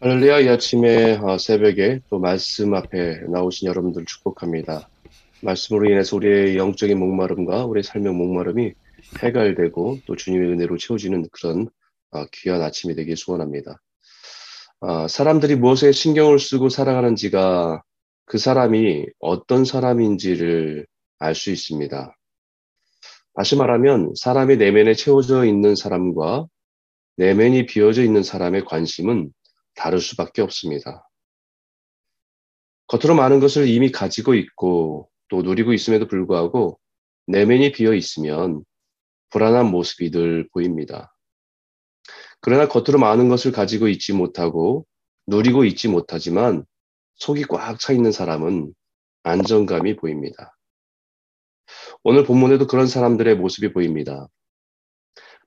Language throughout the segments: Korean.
할렐루야, 이 아침에 어, 새벽에 또 말씀 앞에 나오신 여러분들 축복합니다. 말씀으로 인해서 우리의 영적인 목마름과 우리의 삶의 목마름이 해갈되고 또 주님의 은혜로 채워지는 그런 어, 귀한 아침이 되길 소원합니다. 어, 사람들이 무엇에 신경을 쓰고 살아가는지가 그 사람이 어떤 사람인지를 알 수 있습니다. 다시 말하면 사람의 내면에 채워져 있는 사람과 내면이 비어져 있는 사람의 관심은 다를 수밖에 없습니다. 겉으로 많은 것을 이미 가지고 있고 또 누리고 있음에도 불구하고 내면이 비어 있으면 불안한 모습이 늘 보입니다. 그러나 겉으로 많은 것을 가지고 있지 못하고 누리고 있지 못하지만 속이 꽉 차 있는 사람은 안정감이 보입니다. 오늘 본문에도 그런 사람들의 모습이 보입니다.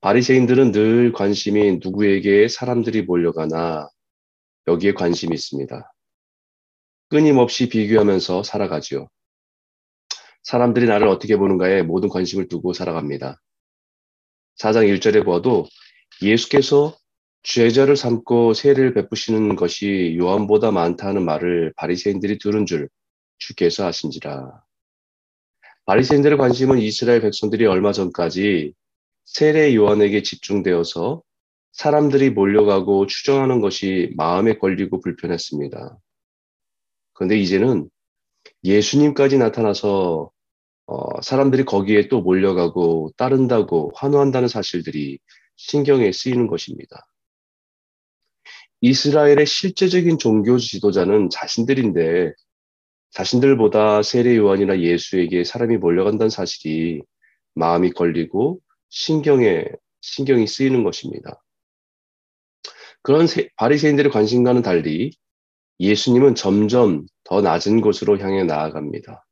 바리새인들은 늘 관심이 누구에게 사람들이 몰려가나 여기에 관심이 있습니다. 끊임없이 비교하면서 살아가지요. 사람들이 나를 어떻게 보는가에 모든 관심을 두고 살아갑니다. 4장 1절에 보아도 예수께서 죄자를 삼고 세를 베푸시는 것이 요한보다 많다는 말을 바리새인들이 들은 줄 주께서 아신지라. 바리새인들의 관심은 이스라엘 백성들이 얼마 전까지 세례 요한에게 집중되어서 사람들이 몰려가고 추정하는 것이 마음에 걸리고 불편했습니다. 그런데 이제는 예수님까지 나타나서 어, 사람들이 거기에 또 몰려가고 따른다고 환호한다는 사실들이 신경에 쓰이는 것입니다. 이스라엘의 실제적인 종교 지도자는 자신들인데 자신들보다 세례 요한이나 예수에게 사람이 몰려간다는 사실이 마음이 걸리고 신경에 신경이 쓰이는 것입니다. 그런 바리새인들의 관심과는 달리 예수님은 점점 더 낮은 곳으로 향해 나아갑니다.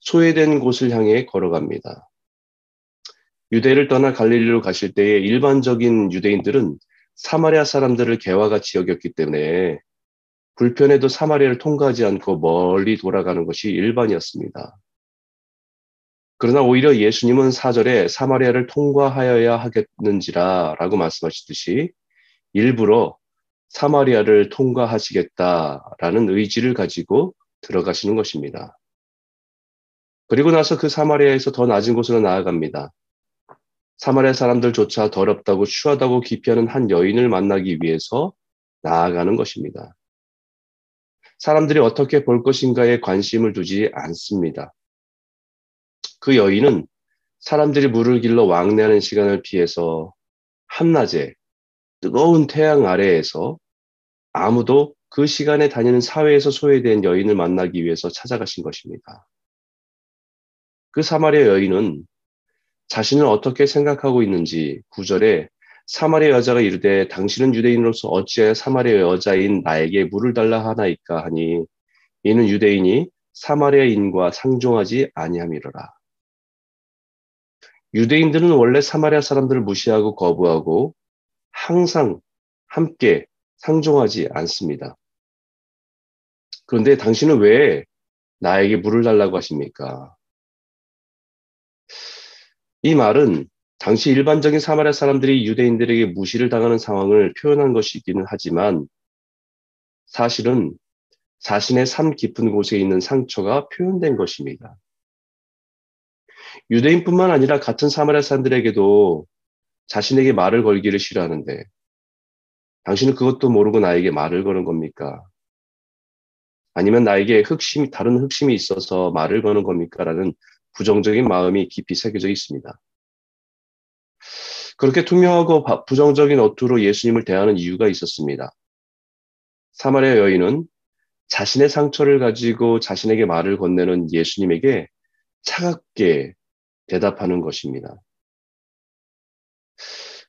소외된 곳을 향해 걸어갑니다. 유대를 떠나 갈릴리로 가실 때에 일반적인 유대인들은 사마리아 사람들을 개와 같이 여겼기 때문에 불편해도 사마리아를 통과하지 않고 멀리 돌아가는 것이 일반이었습니다. 그러나 오히려 예수님은 사절에 사마리아를 통과하여야 하겠는지라 라고 말씀하시듯이 일부러 사마리아를 통과하시겠다라는 의지를 가지고 들어가시는 것입니다. 그리고 나서 그 사마리아에서 더 낮은 곳으로 나아갑니다. 사마리아 사람들조차 더럽다고 추하다고 기피하는 한 여인을 만나기 위해서 나아가는 것입니다. 사람들이 어떻게 볼 것인가에 관심을 두지 않습니다. 그 여인은 사람들이 물을 길러 왕래하는 시간을 피해서 한낮에 뜨거운 태양 아래에서 아무도 그 시간에 다니는 사회에서 소외된 여인을 만나기 위해서 찾아가신 것입니다. 그 사마리아 여인은 자신을 어떻게 생각하고 있는지 구절에 사마리아 여자가 이르되 당신은 유대인으로서 어찌하여 사마리아 여자인 나에게 물을 달라 하나이까 하니 이는 유대인이 사마리아인과 상종하지 아니함이로라. 유대인들은 원래 사마리아 사람들을 무시하고 거부하고 항상 함께 상종하지 않습니다. 그런데 당신은 왜 나에게 물을 달라고 하십니까? 이 말은 당시 일반적인 사마리아 사람들이 유대인들에게 무시를 당하는 상황을 표현한 것이기는 하지만 사실은 자신의 삶 깊은 곳에 있는 상처가 표현된 것입니다. 유대인뿐만 아니라 같은 사마리아 사람들에게도 자신에게 말을 걸기를 싫어하는데 당신은 그것도 모르고 나에게 말을 거는 겁니까? 아니면 나에게 흑심이, 다른 흑심이 있어서 말을 거는 겁니까? 라는 부정적인 마음이 깊이 새겨져 있습니다. 그렇게 투명하고 부정적인 어투로 예수님을 대하는 이유가 있었습니다. 사마리아 여인은 자신의 상처를 가지고 자신에게 말을 건네는 예수님에게 차갑게 대답하는 것입니다.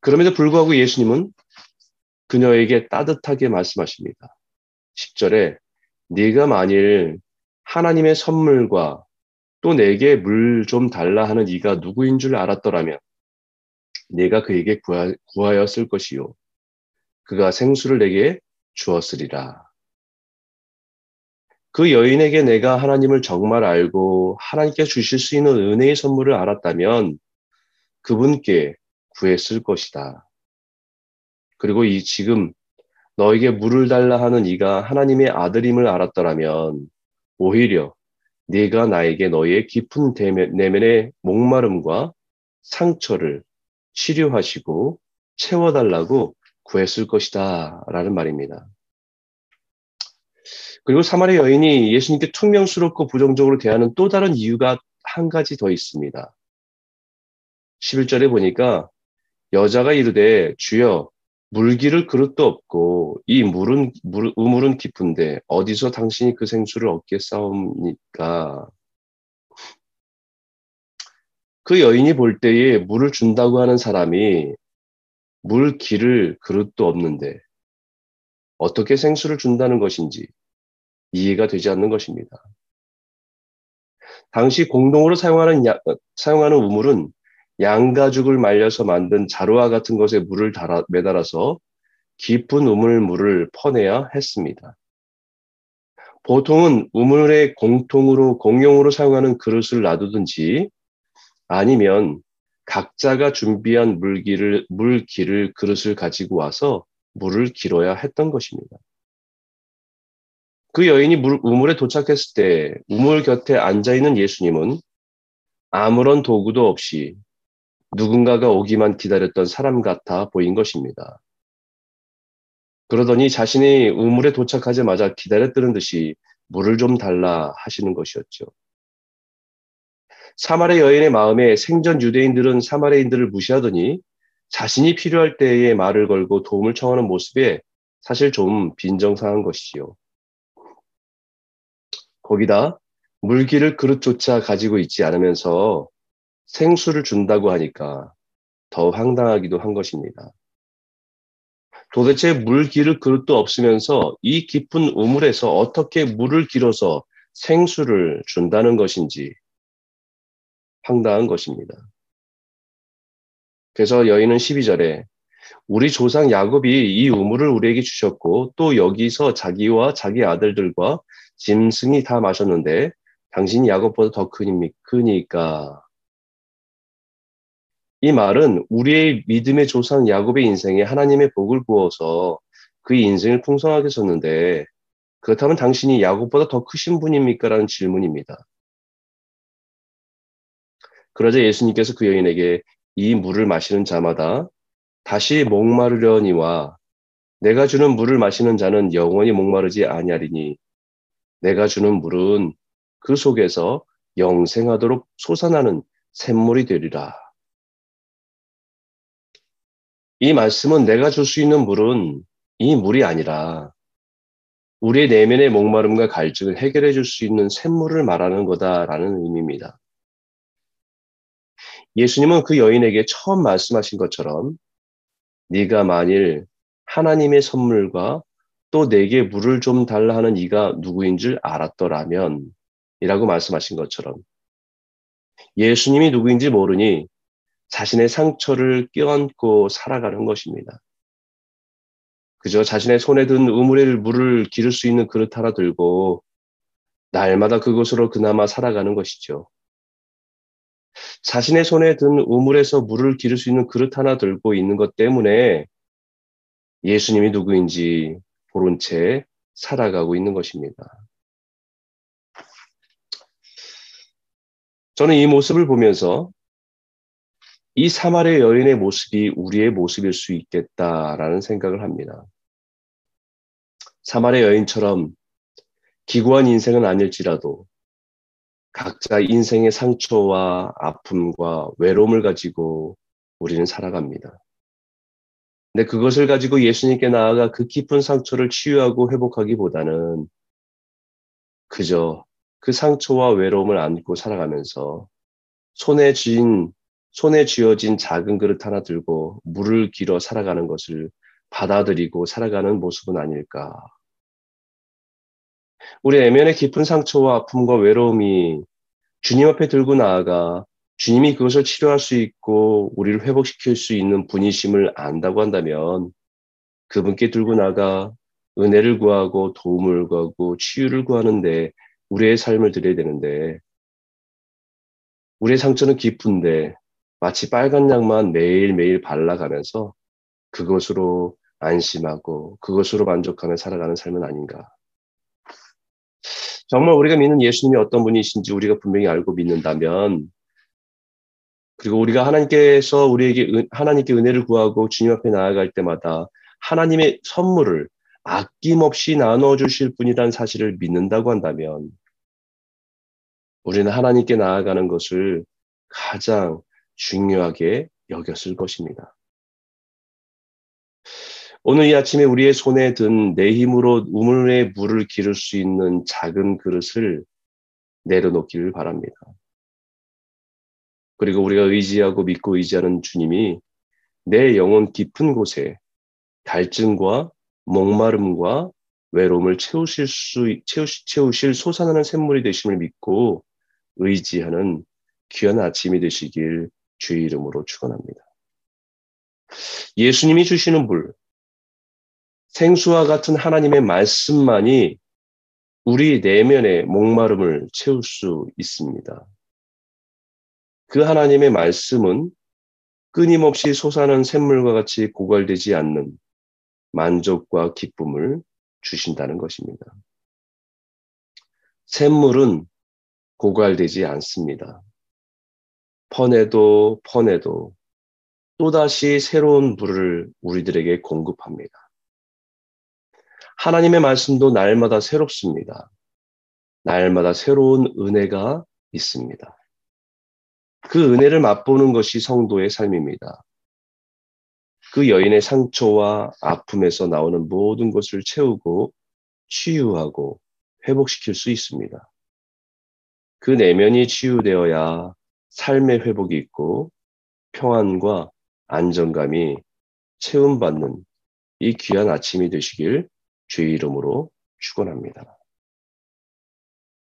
그럼에도 불구하고 예수님은 그녀에게 따뜻하게 말씀하십니다. 10절에 네가 만일 하나님의 선물과 또 내게 물 좀 달라 하는 이가 누구인 줄 알았더라면 네가 그에게 구하, 구하였을 것이요. 그가 생수를 내게 주었으리라. 그 여인에게 내가 하나님을 정말 알고 하나님께 주실 수 있는 은혜의 선물을 알았다면 그분께 구했을 것이다. 그리고 이 지금 너에게 물을 달라 하는 이가 하나님의 아들임을 알았더라면 오히려 네가 나에게 너의 깊은 내면의 목마름과 상처를 치료하시고 채워달라고 구했을 것이다. 라는 말입니다. 그리고 사마리 여인이 예수님께 퉁명스럽고 부정적으로 대하는 또 다른 이유가 한 가지 더 있습니다. 11절에 보니까 여자가 이르되 주여 물기를 그릇도 없고 이 물은 물, 우물은 깊은데 어디서 당신이 그 생수를 얻겠사옵니까? 그 여인이 볼 때에 물을 준다고 하는 사람이 물 길을 그릇도 없는데 어떻게 생수를 준다는 것인지 이해가 되지 않는 것입니다. 당시 공동으로 사용하는, 야, 사용하는 우물은 양가죽을 말려서 만든 자루와 같은 것에 물을 달아, 매달아서 깊은 우물 물을 퍼내야 했습니다. 보통은 우물에 공통으로 공용으로 사용하는 그릇을 놔두든지 아니면 각자가 준비한 물기를 물기를 그릇을 가지고 와서 물을 길어야 했던 것입니다. 그 여인이 물, 우물에 도착했을 때 우물 곁에 앉아 있는 예수님은 아무런 도구도 없이 누군가가 오기만 기다렸던 사람 같아 보인 것입니다. 그러더니 자신이 우물에 도착하자마자 기다렸다는 듯이 물을 좀 달라 하시는 것이었죠. 사마리 여인의 마음에 생전 유대인들은 사마리인들을 무시하더니 자신이 필요할 때에 말을 걸고 도움을 청하는 모습에 사실 좀 빈정상한 것이지요. 거기다 물기를 그릇조차 가지고 있지 않으면서 생수를 준다고 하니까 더 황당하기도 한 것입니다. 도대체 물 기를 그릇도 없으면서 이 깊은 우물에서 어떻게 물을 길어서 생수를 준다는 것인지 황당한 것입니다. 그래서 여인은 12절에 우리 조상 야곱이 이 우물을 우리에게 주셨고 또 여기서 자기와 자기 아들들과 짐승이 다 마셨는데 당신이 야곱보다 더 크니까 이 말은 우리의 믿음의 조상 야곱의 인생에 하나님의 복을 부어서 그 인생을 풍성하게 썼는데 그렇다면 당신이 야곱보다 더 크신 분입니까? 라는 질문입니다. 그러자 예수님께서 그 여인에게 이 물을 마시는 자마다 다시 목마르려니와 내가 주는 물을 마시는 자는 영원히 목마르지 아니하리니 내가 주는 물은 그 속에서 영생하도록 솟아나는 샘물이 되리라. 이 말씀은 내가 줄 수 있는 물은 이 물이 아니라 우리의 내면의 목마름과 갈증을 해결해 줄 수 있는 샘물을 말하는 거다라는 의미입니다. 예수님은 그 여인에게 처음 말씀하신 것처럼 네가 만일 하나님의 선물과 또 내게 물을 좀 달라 하는 이가 누구인 줄 알았더라면 이라고 말씀하신 것처럼 예수님이 누구인지 모르니 자신의 상처를 껴안고 살아가는 것입니다. 그저 자신의 손에 든 우물에 물을 기를 수 있는 그릇 하나 들고 날마다 그곳으로 그나마 살아가는 것이죠. 자신의 손에 든 우물에서 물을 기를 수 있는 그릇 하나 들고 있는 것 때문에 예수님이 누구인지 모른 채 살아가고 있는 것입니다. 저는 이 모습을 보면서 이 사마리아 여인의 모습이 우리의 모습일 수 있겠다라는 생각을 합니다. 사마리아 여인처럼 기구한 인생은 아닐지라도 각자 인생의 상처와 아픔과 외로움을 가지고 우리는 살아갑니다. 근데 그것을 가지고 예수님께 나아가 그 깊은 상처를 치유하고 회복하기보다는 그저 그 상처와 외로움을 안고 살아가면서 손에 쥔 손에 쥐어진 작은 그릇 하나 들고 물을 길어 살아가는 것을 받아들이고 살아가는 모습은 아닐까. 우리 내면의 깊은 상처와 아픔과 외로움이 주님 앞에 들고 나아가 주님이 그것을 치료할 수 있고 우리를 회복시킬 수 있는 분이심을 안다고 한다면 그분께 들고 나가 은혜를 구하고 도움을 구하고 치유를 구하는데 우리의 삶을 드려야 되는데 우리의 상처는 깊은데 마치 빨간 약만 매일매일 발라가면서 그것으로 안심하고 그것으로 만족하며 살아가는 삶은 아닌가. 정말 우리가 믿는 예수님이 어떤 분이신지 우리가 분명히 알고 믿는다면 그리고 우리가 하나님께서 우리에게 하나님께 은혜를 구하고 주님 앞에 나아갈 때마다 하나님의 선물을 아낌없이 나눠 주실 분이라는 사실을 믿는다고 한다면 우리는 하나님께 나아가는 것을 가장 중요하게 여겼을 것입니다. 오늘 이 아침에 우리의 손에 든 내 힘으로 우물의 물을 기를 수 있는 작은 그릇을 내려놓기를 바랍니다. 그리고 우리가 의지하고 믿고 의지하는 주님이 내 영혼 깊은 곳에 갈증과 목마름과 외로움을 채우실 수 채우시, 채우실 솟아나는 샘물이 되심을 믿고 의지하는 귀한 아침이 되시길 주의 이름으로 축원합니다. 예수님이 주시는 물, 생수와 같은 하나님의 말씀만이 우리 내면의 목마름을 채울 수 있습니다. 그 하나님의 말씀은 끊임없이 솟아난 샘물과 같이 고갈되지 않는 만족과 기쁨을 주신다는 것입니다. 샘물은 고갈되지 않습니다. 퍼내도 퍼내도 또다시 새로운 물을 우리들에게 공급합니다. 하나님의 말씀도 날마다 새롭습니다. 날마다 새로운 은혜가 있습니다. 그 은혜를 맛보는 것이 성도의 삶입니다. 그 여인의 상처와 아픔에서 나오는 모든 것을 채우고 치유하고 회복시킬 수 있습니다. 그 내면이 치유되어야 삶의 회복이 있고 평안과 안정감이 채움받는 이 귀한 아침이 되시길 주의 이름으로 축원합니다.